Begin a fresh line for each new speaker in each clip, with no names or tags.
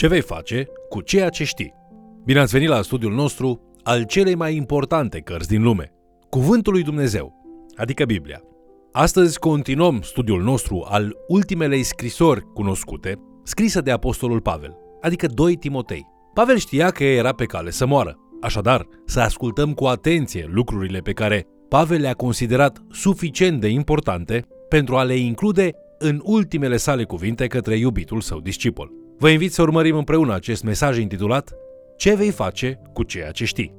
Ce vei face cu ceea ce știi? Bine ați venit la studiul nostru al celei mai importante cărți din lume, Cuvântul lui Dumnezeu, adică Biblia. Astăzi continuăm studiul nostru al ultimelei scrisori cunoscute, scrisă de Apostolul Pavel, adică 2 Timotei. Pavel știa că era pe cale să moară, așadar să ascultăm cu atenție lucrurile pe care Pavel le-a considerat suficient de importante pentru a le include în ultimele sale cuvinte către iubitul său discipol. Vă invit să urmărim împreună acest mesaj intitulat Ce vei face cu ceea ce știi?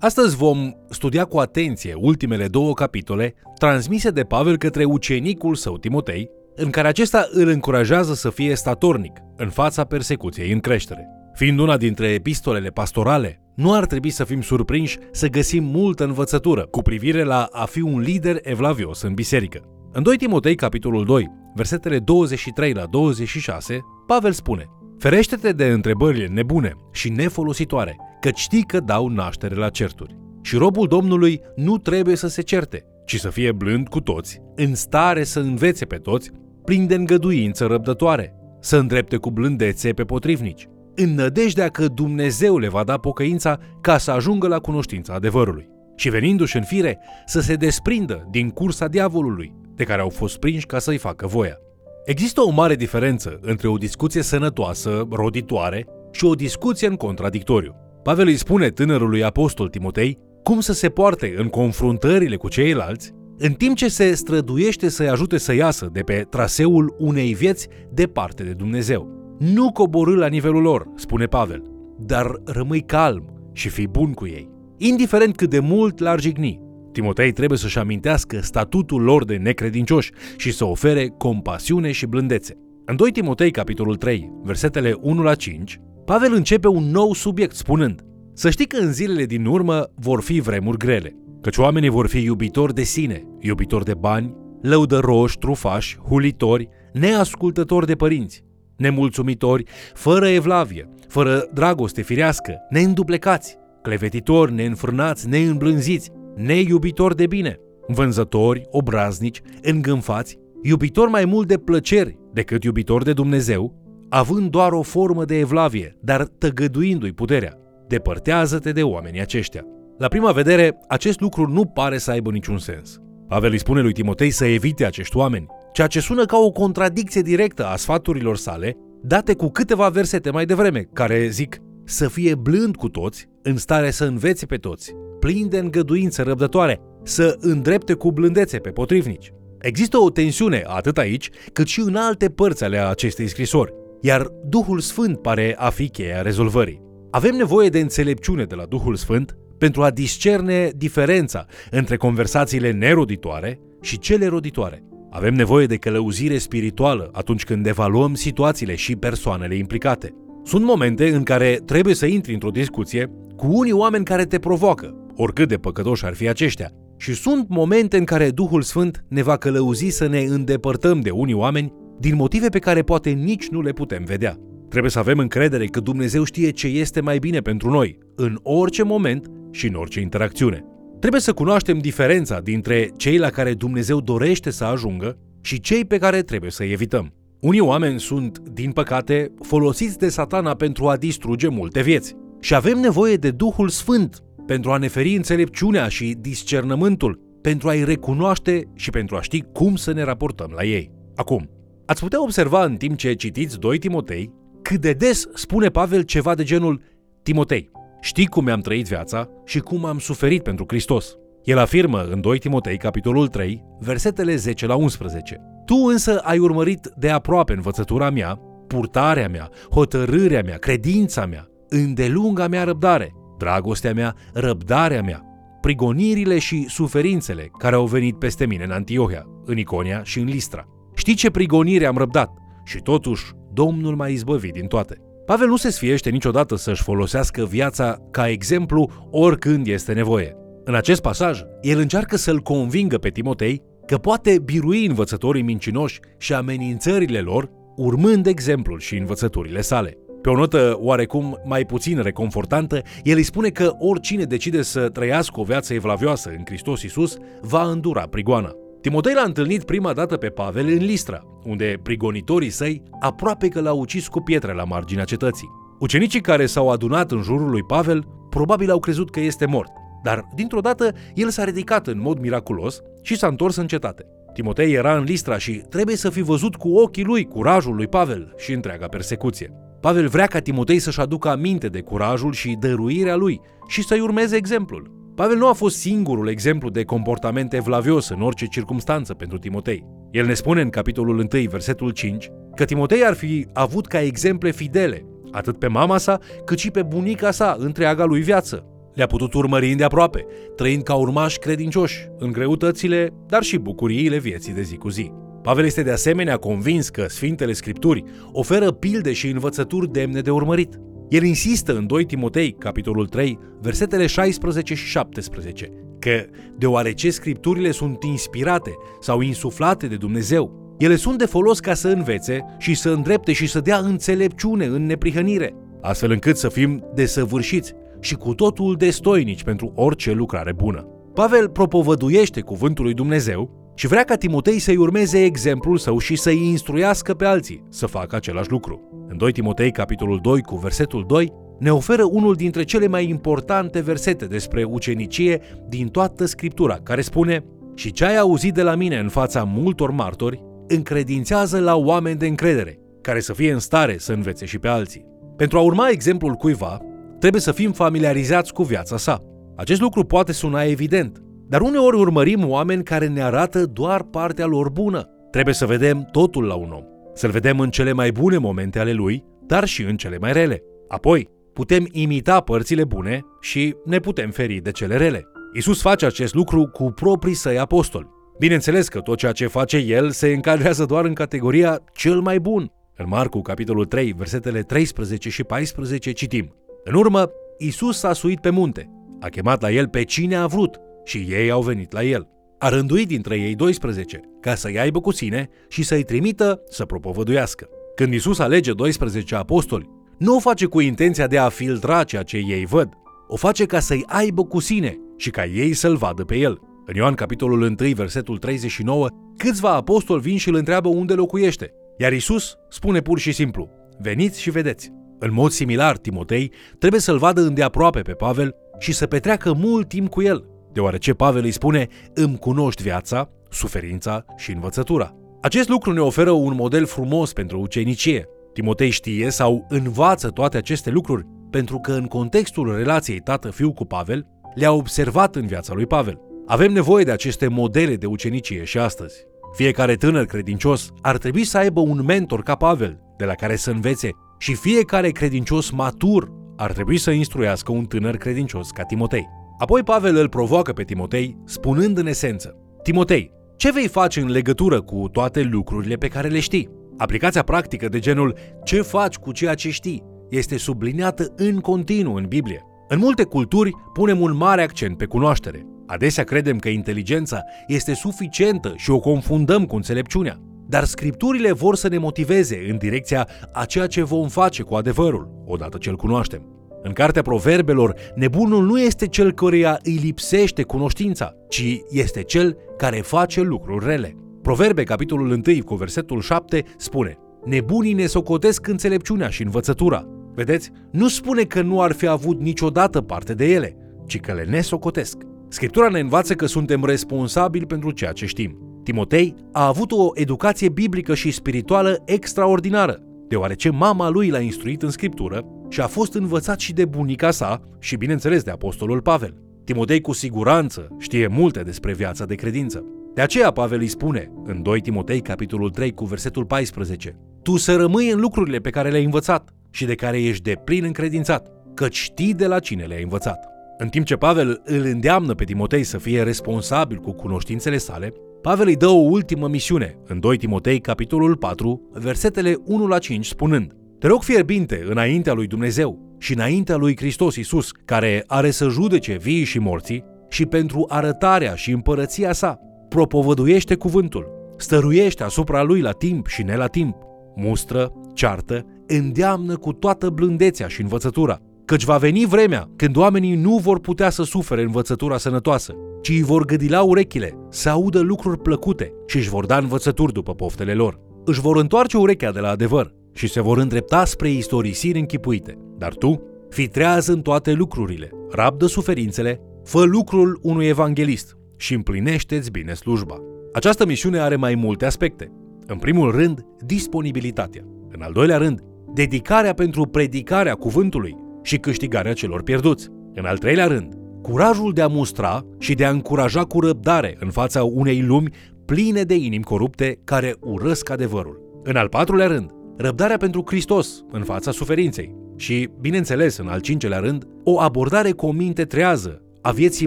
Astăzi vom studia cu atenție ultimele două capitole transmise de Pavel către ucenicul său Timotei, în care acesta îl încurajează să fie statornic în fața persecuției în creștere. Fiind una dintre epistolele pastorale, nu ar trebui să fim surprinși să găsim multă învățătură cu privire la a fi un lider evlavios în biserică. În 2 Timotei, capitolul 2, versetele 23 la 26, Pavel spune Ferește-te de întrebările nebune și nefolositoare, căci știi că dau naștere la certuri. Și robul Domnului nu trebuie să se certe, ci să fie blând cu toți, în stare să învețe pe toți, plin de îngăduință răbdătoare, să îndrepte cu blândețe pe potrivnici, în nădejdea că Dumnezeu le va da pocăința ca să ajungă la cunoștința adevărului. Și venindu-și în fire, să se desprindă din cursa diavolului, de care au fost prinși ca să-i facă voia. Există o mare diferență între o discuție sănătoasă, roditoare, și o discuție în contradictoriu. Pavel îi spune tânărului apostol Timotei cum să se poarte în confruntările cu ceilalți, în timp ce se străduiește să-i ajute să iasă de pe traseul unei vieți departe de Dumnezeu. Nu coborâ la nivelul lor, spune Pavel, dar rămâi calm și fii bun cu ei. Indiferent cât de mult l-ar jigni, Timotei trebuie să-și amintească statutul lor de necredincioși și să ofere compasiune și blândețe. În 2 Timotei, capitolul 3, versetele 1 la 5, Pavel începe un nou subiect spunând Să știi că în zilele din urmă vor fi vremuri grele, căci oamenii vor fi iubitori de sine, iubitori de bani, lăudăroși, trufași, hulitori, neascultători de părinți, nemulțumitori, fără evlavie, fără dragoste firească, neînduplecați, clevetitori, neînfrânați, neîmblânziți, neiubitori de bine, vânzători, obraznici, îngânfați, iubitori mai mult de plăceri decât iubitori de Dumnezeu, având doar o formă de evlavie, dar tăgăduindu-i puterea. Depărtează-te de oamenii aceștia. La prima vedere, acest lucru nu pare să aibă niciun sens. Pavel îi spune lui Timotei să evite acești oameni, ceea ce sună ca o contradicție directă a sfaturilor sale, date cu câteva versete mai devreme, care zic să fie blând cu toți, în stare să învețe pe toți, plin de îngăduință răbdătoare, să îndrepte cu blândețe pe potrivnici. Există o tensiune atât aici, cât și în alte părți ale acestei scrisori, iar Duhul Sfânt pare a fi cheia rezolvării. Avem nevoie de înțelepciune de la Duhul Sfânt pentru a discerne diferența între conversațiile neroditoare și cele roditoare. Avem nevoie de călăuzire spirituală atunci când evaluăm situațiile și persoanele implicate. Sunt momente în care trebuie să intri într-o discuție cu unii oameni care te provoacă, oricât de păcătoși ar fi aceștia. Și sunt momente în care Duhul Sfânt ne va călăuzi să ne îndepărtăm de unii oameni din motive pe care poate nici nu le putem vedea. Trebuie să avem încredere că Dumnezeu știe ce este mai bine pentru noi, în orice moment și în orice interacțiune. Trebuie să cunoaștem diferența dintre cei la care Dumnezeu dorește să ajungă și cei pe care trebuie să evităm. Unii oameni sunt, din păcate, folosiți de satana pentru a distruge multe vieți. Și avem nevoie de Duhul Sfânt pentru a ne feri înțelepciunea și discernământul, pentru a-i recunoaște și pentru a ști cum să ne raportăm la ei. Acum, ați putea observa în timp ce citiți 2 Timotei cât de des spune Pavel ceva de genul Timotei, știi cum mi-am trăit viața și cum am suferit pentru Hristos. El afirmă în 2 Timotei, capitolul 3, versetele 10 la 11. Tu însă ai urmărit de aproape învățătura mea, purtarea mea, hotărârea mea, credința mea, îndelunga mea răbdare, dragostea mea, răbdarea mea, prigonirile și suferințele care au venit peste mine în Antiohia, în Iconia și în Listra. Știi ce prigonire am răbdat și totuși Domnul m-a izbăvit din toate. Pavel nu se sfiește niciodată să-și folosească viața ca exemplu oricând este nevoie. În acest pasaj, el încearcă să-l convingă pe Timotei că poate birui învățătorii mincinoși și amenințările lor, urmând exemplul și învățăturile sale. Pe o notă oarecum mai puțin reconfortantă, el îi spune că oricine decide să trăiască o viață evlavioasă în Hristos Isus va îndura prigoana. Timotei l-a întâlnit prima dată pe Pavel în Listra, unde prigonitorii săi aproape că l-au ucis cu pietre la marginea cetății. Ucenicii care s-au adunat în jurul lui Pavel probabil au crezut că este mort, dar dintr-o dată el s-a ridicat în mod miraculos și s-a întors în cetate. Timotei era în Listra și trebuie să fi văzut cu ochii lui curajul lui Pavel și întreaga persecuție. Pavel vrea ca Timotei să-și aducă aminte de curajul și dăruirea lui și să-i urmeze exemplul. Pavel nu a fost singurul exemplu de comportament evlavios în orice circunstanță pentru Timotei. El ne spune în capitolul 1, versetul 5, că Timotei ar fi avut ca exemple fidele, atât pe mama sa, cât și pe bunica sa întreaga lui viață. Le-a putut urmări îndeaproape, trăind ca urmași credincioși, în greutățile, dar și bucuriile vieții de zi cu zi. Pavel este de asemenea convins că Sfintele Scripturi oferă pilde și învățături demne de urmărit. El insistă în 2 Timotei, capitolul 3, versetele 16 și 17, că deoarece scripturile sunt inspirate sau insuflate de Dumnezeu, ele sunt de folos ca să învețe și să îndrepte și să dea înțelepciune în neprihănire, astfel încât să fim desăvârșiți și cu totul destoinici pentru orice lucrare bună. Pavel propovăduiește cuvântul lui Dumnezeu și vrea ca Timotei să-i urmeze exemplul său și să-i instruiască pe alții să facă același lucru. În 2 Timotei, capitolul 2, cu versetul 2, ne oferă unul dintre cele mai importante versete despre ucenicie din toată Scriptura, care spune Și ce ai auzit de la mine în fața multor martori, încredințează la oameni de încredere, care să fie în stare să învețe și pe alții. Pentru a urma exemplul cuiva, trebuie să fim familiarizați cu viața sa. Acest lucru poate suna evident, dar uneori urmărim oameni care ne arată doar partea lor bună. Trebuie să vedem totul la un om. Să-l vedem în cele mai bune momente ale lui, dar și în cele mai rele. Apoi, putem imita părțile bune și ne putem feri de cele rele. Isus face acest lucru cu proprii săi apostoli. Bineînțeles că tot ceea ce face el se încadrează doar în categoria cel mai bun. În Marcu, capitolul 3, versetele 13 și 14, citim. În urmă, Isus s-a suit pe munte, a chemat la el pe cine a vrut și ei au venit la el. A rânduit dintre ei 12, ca să-i aibă cu sine și să-i trimită să propovăduiască. Când Isus alege 12 apostoli, nu o face cu intenția de a filtra ceea ce ei văd, o face ca să-i aibă cu sine și ca ei să-l vadă pe el. În Ioan capitolul 1, versetul 39, câțiva apostoli vin și îl întreabă unde locuiește, iar Isus spune pur și simplu, veniți și vedeți. În mod similar, Timotei trebuie să-l vadă îndeaproape pe Pavel și să petreacă mult timp cu el, deoarece Pavel îi spune, îmi cunoști viața, suferința și învățătura. Acest lucru ne oferă un model frumos pentru ucenicie. Timotei știe sau învață toate aceste lucruri pentru că în contextul relației tată-fiu cu Pavel le-a observat în viața lui Pavel. Avem nevoie de aceste modele de ucenicie și astăzi. Fiecare tânăr credincios ar trebui să aibă un mentor ca Pavel, de la care să învețe, și fiecare credincios matur ar trebui să instruiască un tânăr credincios ca Timotei. Apoi Pavel îl provoacă pe Timotei, spunând în esență, Timotei, ce vei face în legătură cu toate lucrurile pe care le știi? Aplicația practică de genul ce faci cu ceea ce știi este subliniată în continuu în Biblie. În multe culturi punem un mare accent pe cunoaștere. Adesea credem că inteligența este suficientă și o confundăm cu înțelepciunea. Dar scripturile vor să ne motiveze în direcția a ceea ce vom face cu adevărul, odată ce îl cunoaștem. În cartea Proverbelor, nebunul nu este cel căruia îi lipsește cunoștința, ci este cel care face lucruri rele. Proverbe, capitolul 1, cu versetul 7, spune Nebunii ne socotesc înțelepciunea și învățătura. Vedeți, nu spune că nu ar fi avut niciodată parte de ele, ci că le nesocotesc. Scriptura ne învață că suntem responsabili pentru ceea ce știm. Timotei a avut o educație biblică și spirituală extraordinară, deoarece mama lui l-a instruit în scriptură și a fost învățat și de bunica sa și, bineînțeles, de apostolul Pavel. Timotei cu siguranță știe multe despre viața de credință. De aceea Pavel îi spune, în 2 Timotei, capitolul 3, cu versetul 14, Tu să rămâi în lucrurile pe care le-ai învățat și de care ești de plin încredințat, căci știi de la cine le-ai învățat. În timp ce Pavel îl îndeamnă pe Timotei să fie responsabil cu cunoștințele sale, Pavel îi dă o ultimă misiune, în 2 Timotei, capitolul 4, versetele 1 la 5, spunând Te rog fierbinte înaintea lui Dumnezeu și înaintea lui Hristos Isus, care are să judece vii și morții, și pentru arătarea și împărăția sa, propovăduiește cuvântul, stăruiește asupra lui la timp și ne la timp, mustră, ceartă, îndeamnă cu toată blândețea și învățătura, căci va veni vremea când oamenii nu vor putea să sufere învățătura sănătoasă, ci îi vor gâdila urechile, să audă lucruri plăcute și își vor da învățături după poftele lor. Își vor întoarce urechea de la adevăr și se vor îndrepta spre istorisiri închipuite. Dar tu, fi trează în toate lucrurile, rabdă suferințele, fă lucrul unui evanghelist și împlinește-ți bine slujba. Această misiune are mai multe aspecte. În primul rând, disponibilitatea. În al doilea rând, dedicarea pentru predicarea cuvântului și câștigarea celor pierduți. În al treilea rând, curajul de a mustra și de a încuraja cu răbdare în fața unei lumi pline de inimi corupte care urăsc adevărul. În al patrulea rând, răbdarea pentru Hristos în fața suferinței. Și, bineînțeles, în al cincelea rând, o abordare cu o minte trează a vieții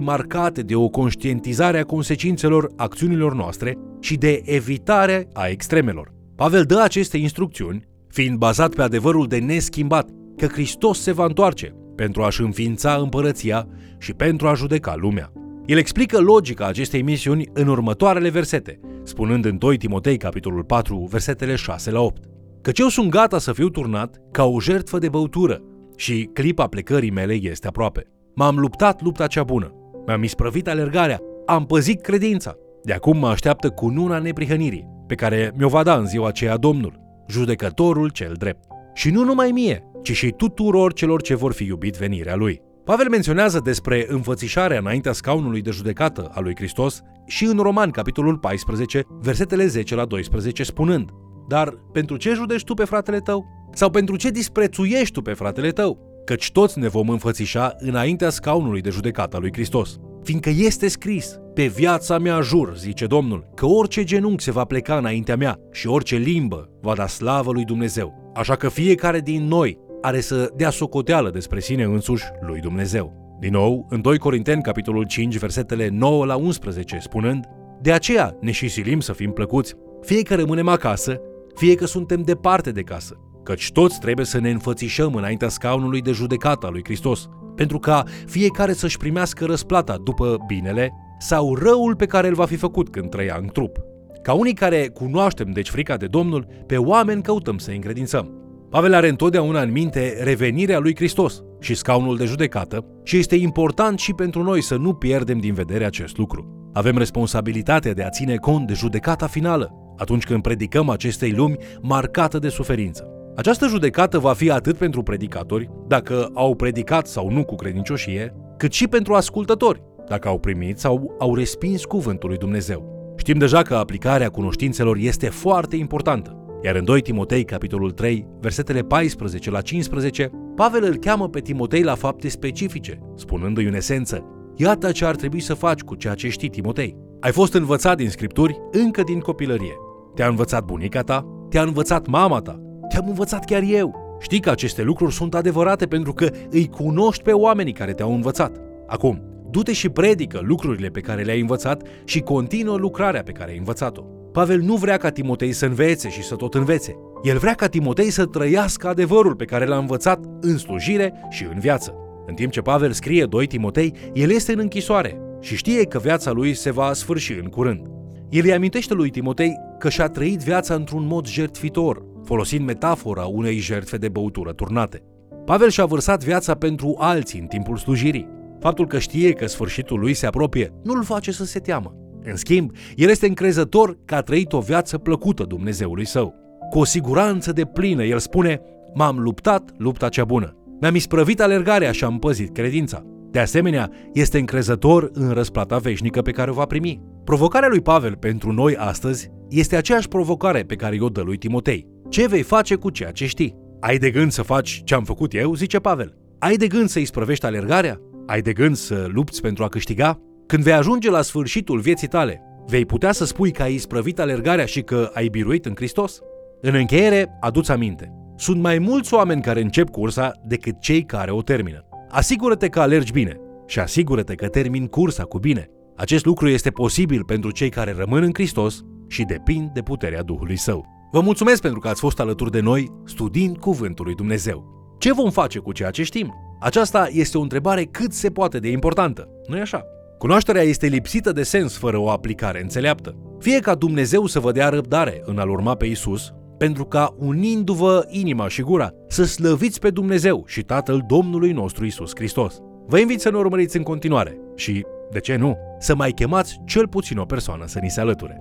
marcate de o conștientizare a consecințelor acțiunilor noastre și de evitare a extremelor. Pavel dă aceste instrucțiuni, fiind bazat pe adevărul de neschimbat că Hristos se va întoarce pentru a-și înființa împărăția și pentru a judeca lumea. El explică logica acestei misiuni în următoarele versete, spunând în 2 Timotei capitolul 4, versetele 6 la 8. Căci eu sunt gata să fiu turnat ca o jertfă de băutură și clipa plecării mele este aproape. M-am luptat lupta cea bună, mi-am isprăvit alergarea, am păzit credința. De acum mă așteaptă cu nuna neprihănirii, pe care mi-o va da în ziua aceea Domnul, judecătorul cel drept. Și nu numai mie, ci și tuturor celor ce vor fi iubit venirea lui. Pavel menționează despre înfățișarea înaintea scaunului de judecată a lui Hristos și în Roman, capitolul 14, versetele 10 la 12, spunând Dar pentru ce judești tu pe fratele tău? Sau pentru ce disprețuiești tu pe fratele tău? Căci toți ne vom înfățișa înaintea scaunului de judecată a lui Hristos. Fiindcă este scris, pe viața mea jur, zice Domnul, că orice genunchi se va pleca înaintea mea și orice limbă va da slavă lui Dumnezeu. Așa că fiecare din noi are să dea socoteală despre sine însuși lui Dumnezeu. Din nou, în 2 Corinteni, capitolul 5, versetele 9 la 11, spunând De aceea ne și silim să fim plăcuți, fie că rămânem acasă, fie că suntem departe de casă, căci toți trebuie să ne înfățișăm înaintea scaunului de judecată a lui Hristos, pentru ca fiecare să-și primească răsplata după binele sau răul pe care îl va fi făcut când trăia în trup. Ca unii care cunoaștem deci frica de Domnul, pe oameni căutăm să încredințăm. Pavel are întotdeauna în minte revenirea lui Hristos și scaunul de judecată și este important și pentru noi să nu pierdem din vedere acest lucru. Avem responsabilitatea de a ține cont de judecata finală atunci când predicăm acestei lumi marcată de suferință. Această judecată va fi atât pentru predicatori, dacă au predicat sau nu cu credincioșie, cât și pentru ascultători, dacă au primit sau au respins cuvântul lui Dumnezeu. Știm deja că aplicarea cunoștințelor este foarte importantă iar în 2 Timotei, capitolul 3, versetele 14 la 15, Pavel îl cheamă pe Timotei la fapte specifice, spunându-i în esență, Iată ce ar trebui să faci cu ceea ce știi, Timotei. Ai fost învățat din scripturi încă din copilărie. Te-a învățat bunica ta, te-a învățat mama ta, te-am învățat chiar eu. Știi că aceste lucruri sunt adevărate pentru că îi cunoști pe oamenii care te-au învățat. Acum, du-te și predică lucrurile pe care le-ai învățat și continuă lucrarea pe care ai învățat-o. Pavel nu vrea ca Timotei să învețe și să tot învețe. El vrea ca Timotei să trăiască adevărul pe care l-a învățat în slujire și în viață. În timp ce Pavel scrie 2 Timotei, el este în închisoare și știe că viața lui se va sfârși în curând. El îi amintește lui Timotei că și-a trăit viața într-un mod jertfitor, folosind metafora unei jertfe de băutură turnate. Pavel și-a vărsat viața pentru alții în timpul slujirii. Faptul că știe că sfârșitul lui se apropie nu-l face să se teamă. În schimb, el este încrezător că a trăit o viață plăcută Dumnezeului său. Cu o siguranță de plină, el spune, m-am luptat lupta cea bună. Mi-am isprăvit alergarea și am păzit credința. De asemenea, este încrezător în răsplata veșnică pe care o va primi. Provocarea lui Pavel pentru noi astăzi este aceeași provocare pe care o dă lui Timotei. Ce vei face cu ceea ce știi? Ai de gând să faci ce am făcut eu, zice Pavel. Ai de gând să isprăvești alergarea? Ai de gând să lupți pentru a câștiga? Când vei ajunge la sfârșitul vieții tale, vei putea să spui că ai isprăvit alergarea și că ai biruit în Hristos? În încheiere, aduți aminte. Sunt mai mulți oameni care încep cursa decât cei care o termină. Asigură-te că alergi bine și asigură-te că termini cursa cu bine. Acest lucru este posibil pentru cei care rămân în Hristos și depind de puterea Duhului Său. Vă mulțumesc pentru că ați fost alături de noi studiind Cuvântul lui Dumnezeu. Ce vom face cu ceea ce știm? Aceasta este o întrebare cât se poate de importantă, nu-i așa? Cunoașterea este lipsită de sens fără o aplicare înțeleaptă. Fie ca Dumnezeu să vă dea răbdare în a-L urma pe Isus, pentru ca, unindu-vă inima și gura, să slăviți pe Dumnezeu și Tatăl Domnului nostru Isus Hristos. Vă invit să ne urmăriți în continuare și, de ce nu, să mai chemați cel puțin o persoană să ni se alăture.